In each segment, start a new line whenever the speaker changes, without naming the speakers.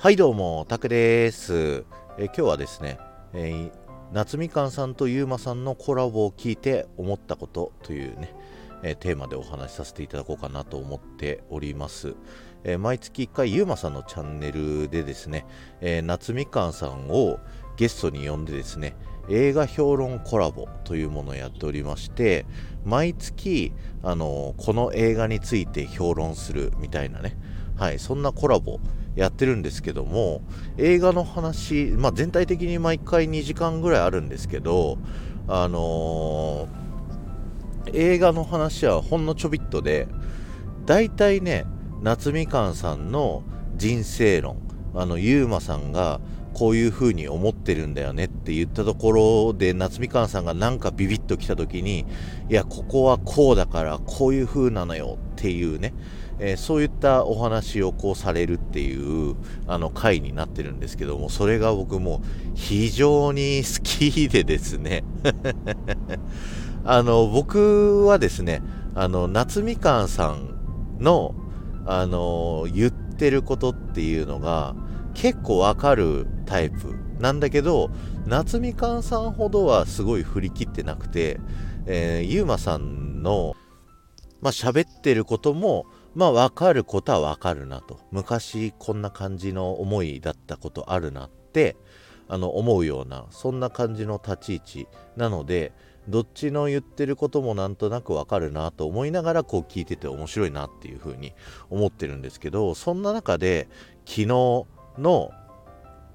はいどうも、タクです。え今日はですね、えー、夏みかんさんとゆうまさんのコラボを聞いて思ったことというね、えー、テーマでお話しさせていただこうかなと思っております。えー、毎月1回ゆうまさんのチャンネルでですね、え夏みかんさんをゲストに呼んでですね、映画評論コラボというものをやっておりまして毎月あのこの映画について評論するみたいなねはいそんなコラボやってるんですけども映画の話、まあ、全体的に毎回2時間ぐらいあるんですけどあのー、映画の話はほんのちょびっとで大体ね夏みかんさんの人生論あのゆうまさんがこういう風に思ってるんだよねって言ったところで夏みかんさんがなんかビビッときた時にいやここはこうだからこういう風なのよっていうねえー、そういったお話をこうされるっていうあの回になってるんですけどもそれが僕も非常に好きでですね。あの僕はですねあの夏みかんさんのあの言ってることっていうのが結構わかるタイプなんだけど夏みかんさんほどはすごい振り切ってなくて、えー、ゆうまさんのまあ喋ってることもまあ分かることは分かるなと。昔こんな感じの思いだったことあるなってあの思うようなそんな感じの立ち位置なのでどっちの言ってることもなんとなくわかるなと思いながらこう聞いてて面白いなっていうふうに思ってるんですけどそんな中で昨日の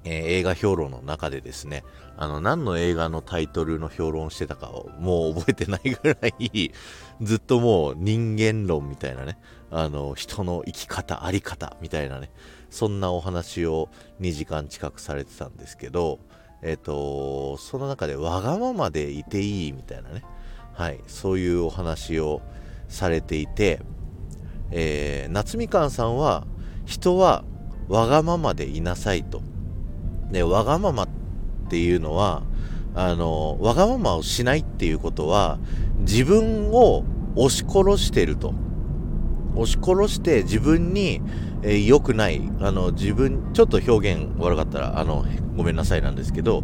えー、映画評論の中でですね、あの、何の映画のタイトルの評論してたかをもう覚えてないぐらい、ずっともう人間論みたいなね、あの、人の生き方、あり方みたいなね、そんなお話を2時間近くされてたんですけど、えっ、ー、と、その中でわがままでいていいみたいなね、はい、そういうお話をされていて、えー、夏みかんさんは、人はわがままでいなさいと。ね、わがままっていうのは、あの、わがままをしないっていうことは、自分を押し殺してると。押し殺して自分にえー、くない、あの、自分、ちょっと表現悪かったら、あの、ごめんなさいなんですけど、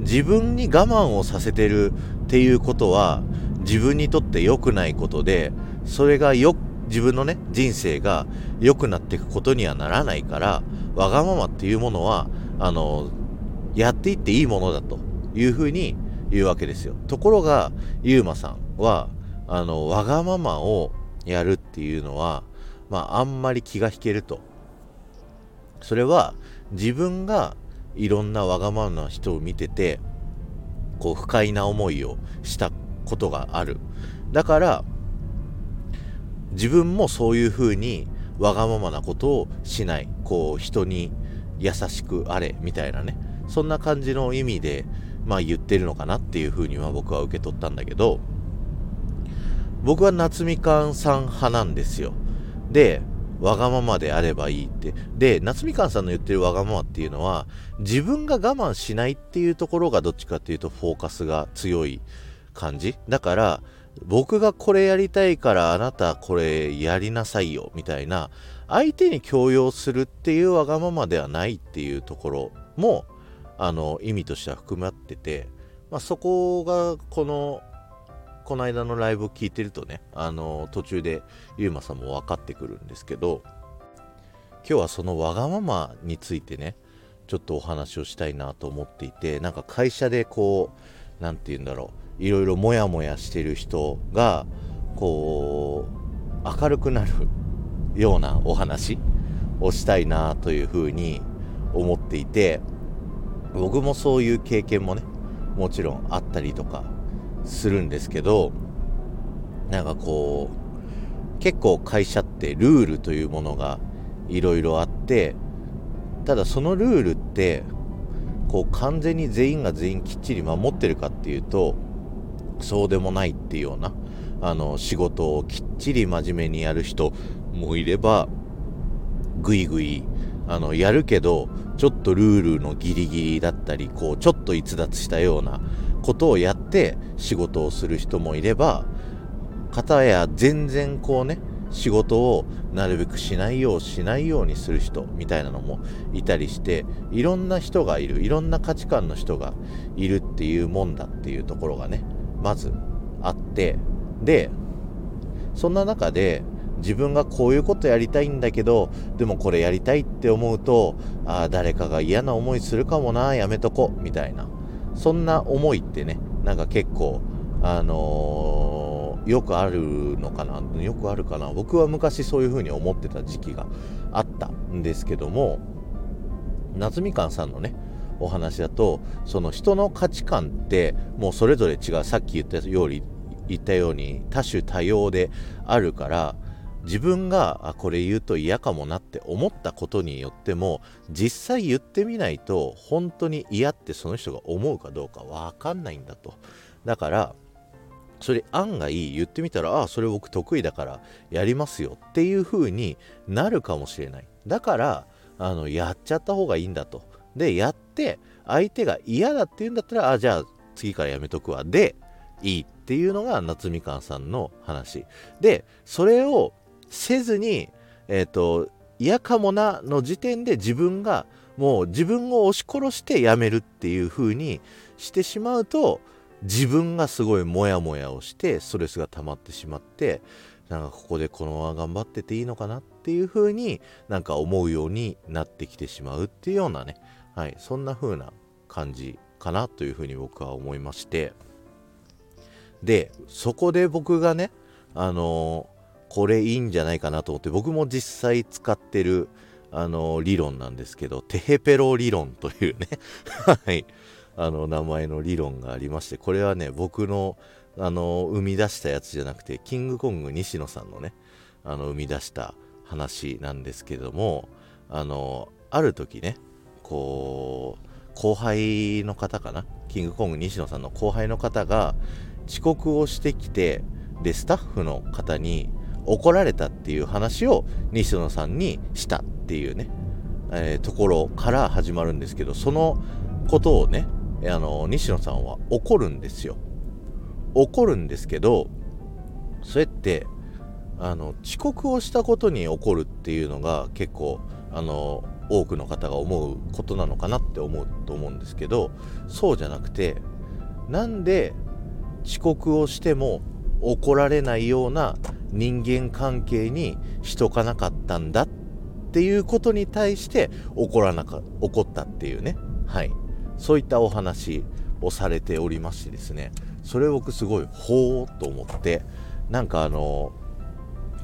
自分に我慢をさせてるっていうことは、自分にとって良くないことで、それがよ、自分のね、人生が良くなっていくことにはならないから、わがままっていうものは、あの、やっていっていいものだというふうに言うわけですよ。ところが、ゆうまさんは、あの、わがままをやるっていうのは、まあ、あんまり気が引けると。それは、自分がいろんなわがままな人を見てて、こう、不快な思いをしたことがある。だから、自分もそういうふうにわがままなことをしない。こう、人に優しくあれみたいなね。そんな感じの意味でまあ言ってるのかなっていうふうには僕は受け取ったんだけど僕は夏みかんさん派なんですよ。でわがままであればいいって。で夏みかんさんの言ってるわがままっていうのは自分が我慢しないっていうところがどっちかっていうとフォーカスが強い感じ。だから僕がこれやりたいからあなたこれやりなさいよみたいな相手に強要するっていうわがままではないっていうところもあの意味としては含まってて、まあ、そこがこのこの間のライブを聞いてるとねあの途中でゆうまさんも分かってくるんですけど今日はそのわがままについてねちょっとお話をしたいなと思っていてなんか会社でこう何て言うんだろういろいろモヤモヤしてる人がこう明るくなるようなお話をしたいなというふうに思っていて僕もそういう経験もねもちろんあったりとかするんですけどなんかこう結構会社ってルールというものがいろいろあってただそのルールってこう完全に全員が全員きっちり守ってるかっていうとそうでもないっていうようなあの仕事をきっちり真面目にやる人もいればぐいぐいあのやるけどちょっとルールのギリギリだったりこうちょっと逸脱したようなことをやって仕事をする人もいれば片や全然こうね仕事をなるべくしないようしないようにする人みたいなのもいたりしていろんな人がいるいろんな価値観の人がいるっていうもんだっていうところがねまずあってでそんな中で自分がこういうことやりたいんだけどでもこれやりたいって思うとああ誰かが嫌な思いするかもなやめとこみたいな。そんな思いってねなんか結構あのー、よくあるのかなよくあるかな。僕は昔そういう風に思ってた時期があったんですけども夏みかんさんのねお話だとその人の価値観ってもうそれぞれ違う。さっき言ったように言ったように多種多様であるから自分がこれ言うと嫌かもなって思ったことによっても実際言ってみないと本当に嫌ってその人が思うかどうか分かんないんだと。だからそれ案外言ってみたらああそれ僕得意だからやりますよっていう風になるかもしれない。だからあのやっちゃった方がいいんだと。でやって相手が嫌だって言うんだったらあじゃあ次からやめとくわ。でいいっていうのが夏みかんさんの話。でそれをせずに、えっ、ー、と、嫌かもなの時点で自分がもう自分を押し殺してやめるっていう風にしてしまうと自分がすごいモヤモヤをしてストレスが溜まってしまってなんかここでこのまま頑張ってていいのかなっていう風になんか思うようになってきてしまうっていうようなね。はいそんな風な感じかなという風に僕は思いまして。でそこで僕がねあのこれいいんじゃないかなと思って僕も実際使ってるあの理論なんですけどテヘペロ理論というね はい。あの名前の理論がありましてこれはね僕のあの生み出したやつじゃなくてキングコング西野さんのねあの生み出した話なんですけどもあのある時ねこう後輩の方かな？キングコング西野さんの後輩の方が遅刻をしてきてでスタッフの方に怒られたっていう話を西野さんにしたっていうね、えー、ところから始まるんですけどそのことをねあの西野さんは怒るんですよ。怒るんですけどそれってあの遅刻をしたことに怒るっていうのが結構あの多くの方が思うことなのかなって思うと思うんですけどそうじゃなくてなんで遅刻をしても怒られないような人間関係にしとかなかったんだっていうことに対して怒らなか怒ったっていうね。はい。そういったお話をされておりましてですね。それを僕すごいほーと思ってなんかあの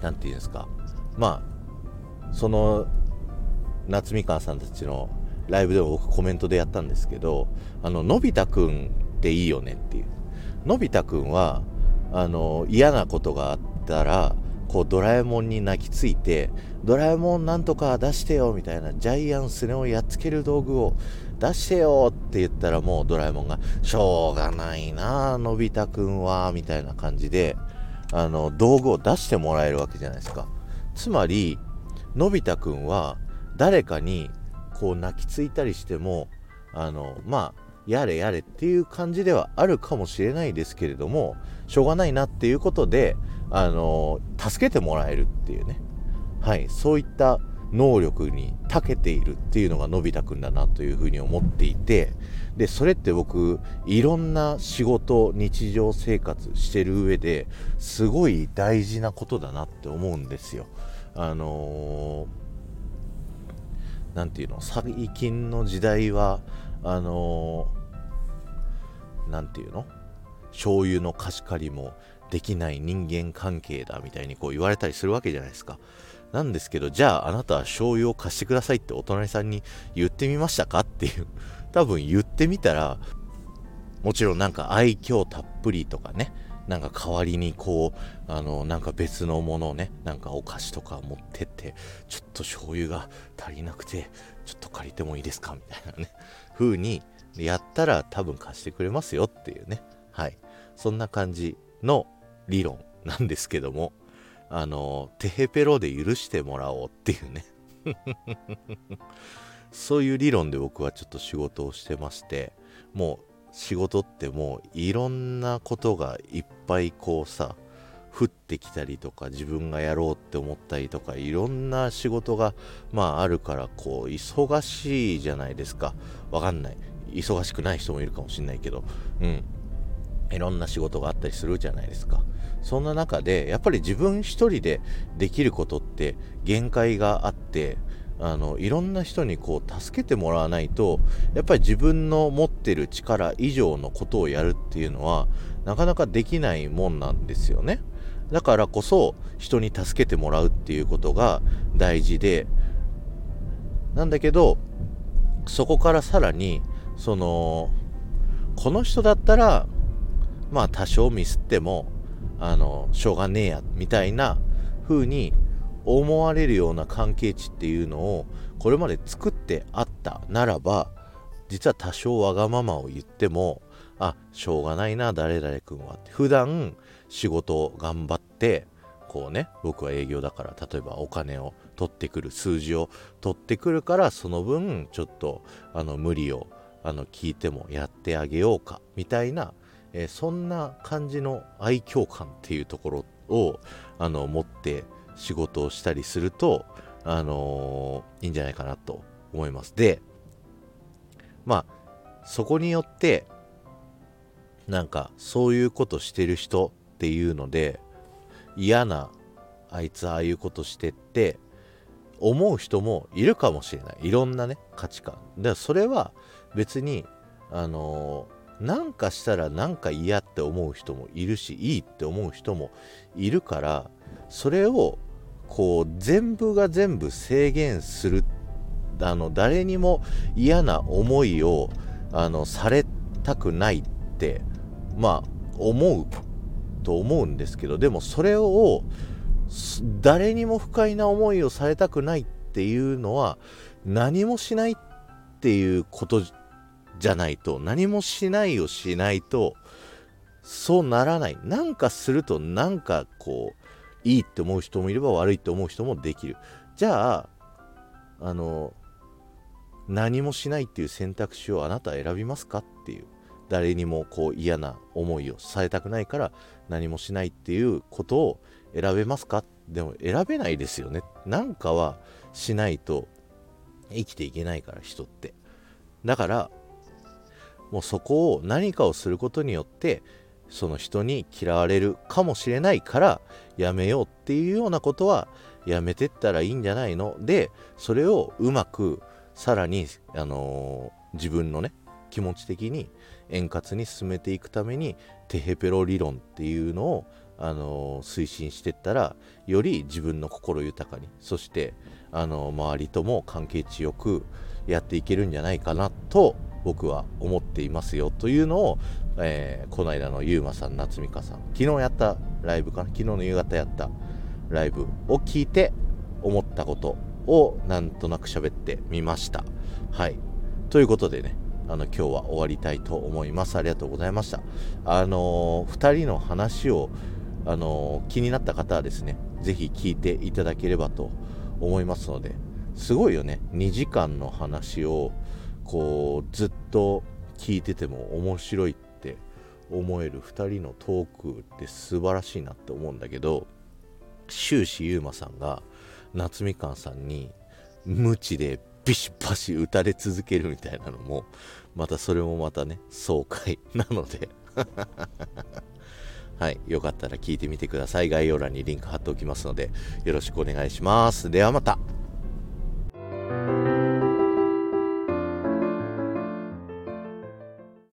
何て言うんですか。まあその夏みかんさんたちのライブでも僕コメントでやったんですけどあののび太くんっていいよねっていう。のび太くんはあの嫌なことがあってたらこうドラえもんに泣きついてドラえもんなんとか出してよみたいなジャイアンスネをやっつける道具を出してよって言ったらもうドラえもんがしょうがないなのび太くんはみたいな感じであの道具を出してもらえるわけじゃないですか。つまりのび太くんは誰かにこう泣きついたりしてもあのまあやれやれっていう感じではあるかもしれないですけれどもしょうがないなっていうことであの助けてもらえるっていうね。はいそういった能力に長けているっていうのがのび太くんだなというふうに思っていてでそれって僕いろんな仕事日常生活してる上ですごい大事なことだなって思うんですよ。あの何、て言うの最近の時代はあの何、て言うの？醤油の貸し借りもできない人間関係だみたいにこう言われたりするわけじゃないですか。なんですけど、じゃああなたは醤油を貸してくださいってお隣さんに言ってみましたかっていう、多分言ってみたら、もちろんなんか愛嬌たっぷりとかね、なんか代わりにこう、あの、なんか別のものをね、なんかお菓子とか持ってって、ちょっと醤油が足りなくて、ちょっと借りてもいいですかみたいなね、風にやったら多分貸してくれますよっていうね。はい。そんな感じの理論なんですけども、あの、テヘペロで許してもらおうっていうね。そういう理論で僕はちょっと仕事をしてまして、もう仕事ってもういろんなことがいっぱいこうさ、降ってきたりとか自分がやろうって思ったりとかいろんな仕事がまああるからこう忙しいじゃないですか。わかんない。忙しくない人もいるかもしんないけど。うん。いろんな仕事があったりするじゃないですか。そんな中でやっぱり自分一人でできることって限界があってあのいろんな人にこう助けてもらわないとやっぱり自分の持ってる力以上のことをやるっていうのはなかなかできないもんなんですよね。だからこそ人に助けてもらうっていうことが大事でなんだけどそこからさらにそのこの人だったらまあ多少ミスってもあのしょうがねえやみたいな風に思われるような関係値っていうのをこれまで作ってあったならば実は多少わがままを言ってもあしょうがないな誰々君は。って普段仕事を頑張ってこうね僕は営業だから例えばお金を取ってくる数字を取ってくるからその分ちょっとあの無理をあの聞いてもやってあげようかみたいな、えー、そんな感じの愛嬌感っていうところをあの持って仕事をしたりすると、あのー、いいんじゃないかなと思います。で、まあ、そこによって、なんか、そういうことしてる人っていうので、嫌な、あいつああいうことしてって、思う人もいるかもしれない。いろんなね、価値観。で、それは別に、あの、なんかしたらなんか嫌って思う人もいるし、いいって思う人もいるから、それをこう全部が全部制限するあの誰にも嫌な思いをあのされたくないってまあ思うと思うんですけどでもそれを誰にも不快な思いをされたくないっていうのは何もしないっていうことじゃないと何もしないをしないとそうならない。なんかするとなんかこういいって思う人もいれば悪いって思う人もできる。じゃああの何もしないっていう選択肢をあなた選びますかっていう。誰にもこう嫌な思いをされたくないから何もしないっていうことを選べますか？でも選べないですよね。なんかはしないと生きていけないから人って。だからもうそこを何かをすることによってその人に嫌われるかもしれないからやめようっていうようなことはやめてったらいいんじゃないの？でそれをうまくさらに、あのー、自分のね気持ち的に円滑に進めていくためにテヘペロ理論っていうのを、あのー、推進してったらより自分の心豊かにそして、あのー、周りとも関係値よくやっていけるんじゃないかなと僕は思っていますよというのをえー、この間のゆうまさん、夏美香さん、昨日やったライブかな、昨日の夕方やったライブを聞いて思ったことをなんとなく喋ってみました。はい。ということでね、あの今日は終わりたいと思います。ありがとうございました。あのー、2人の話を、あのー、気になった方はですね、ぜひ聞いていただければと思いますので、すごいよね、2時間の話をこうずっと聞いてても面白いって思える2人のトークって素晴らしいなって思うんだけど終始優馬さんが夏みかんさんに無知でビシバシ打たれ続けるみたいなのもまたそれもまたね爽快なので。はいよかったら聞いてみてください。概要欄にリンク貼っておきますのでよろしくお願いします。ではまた。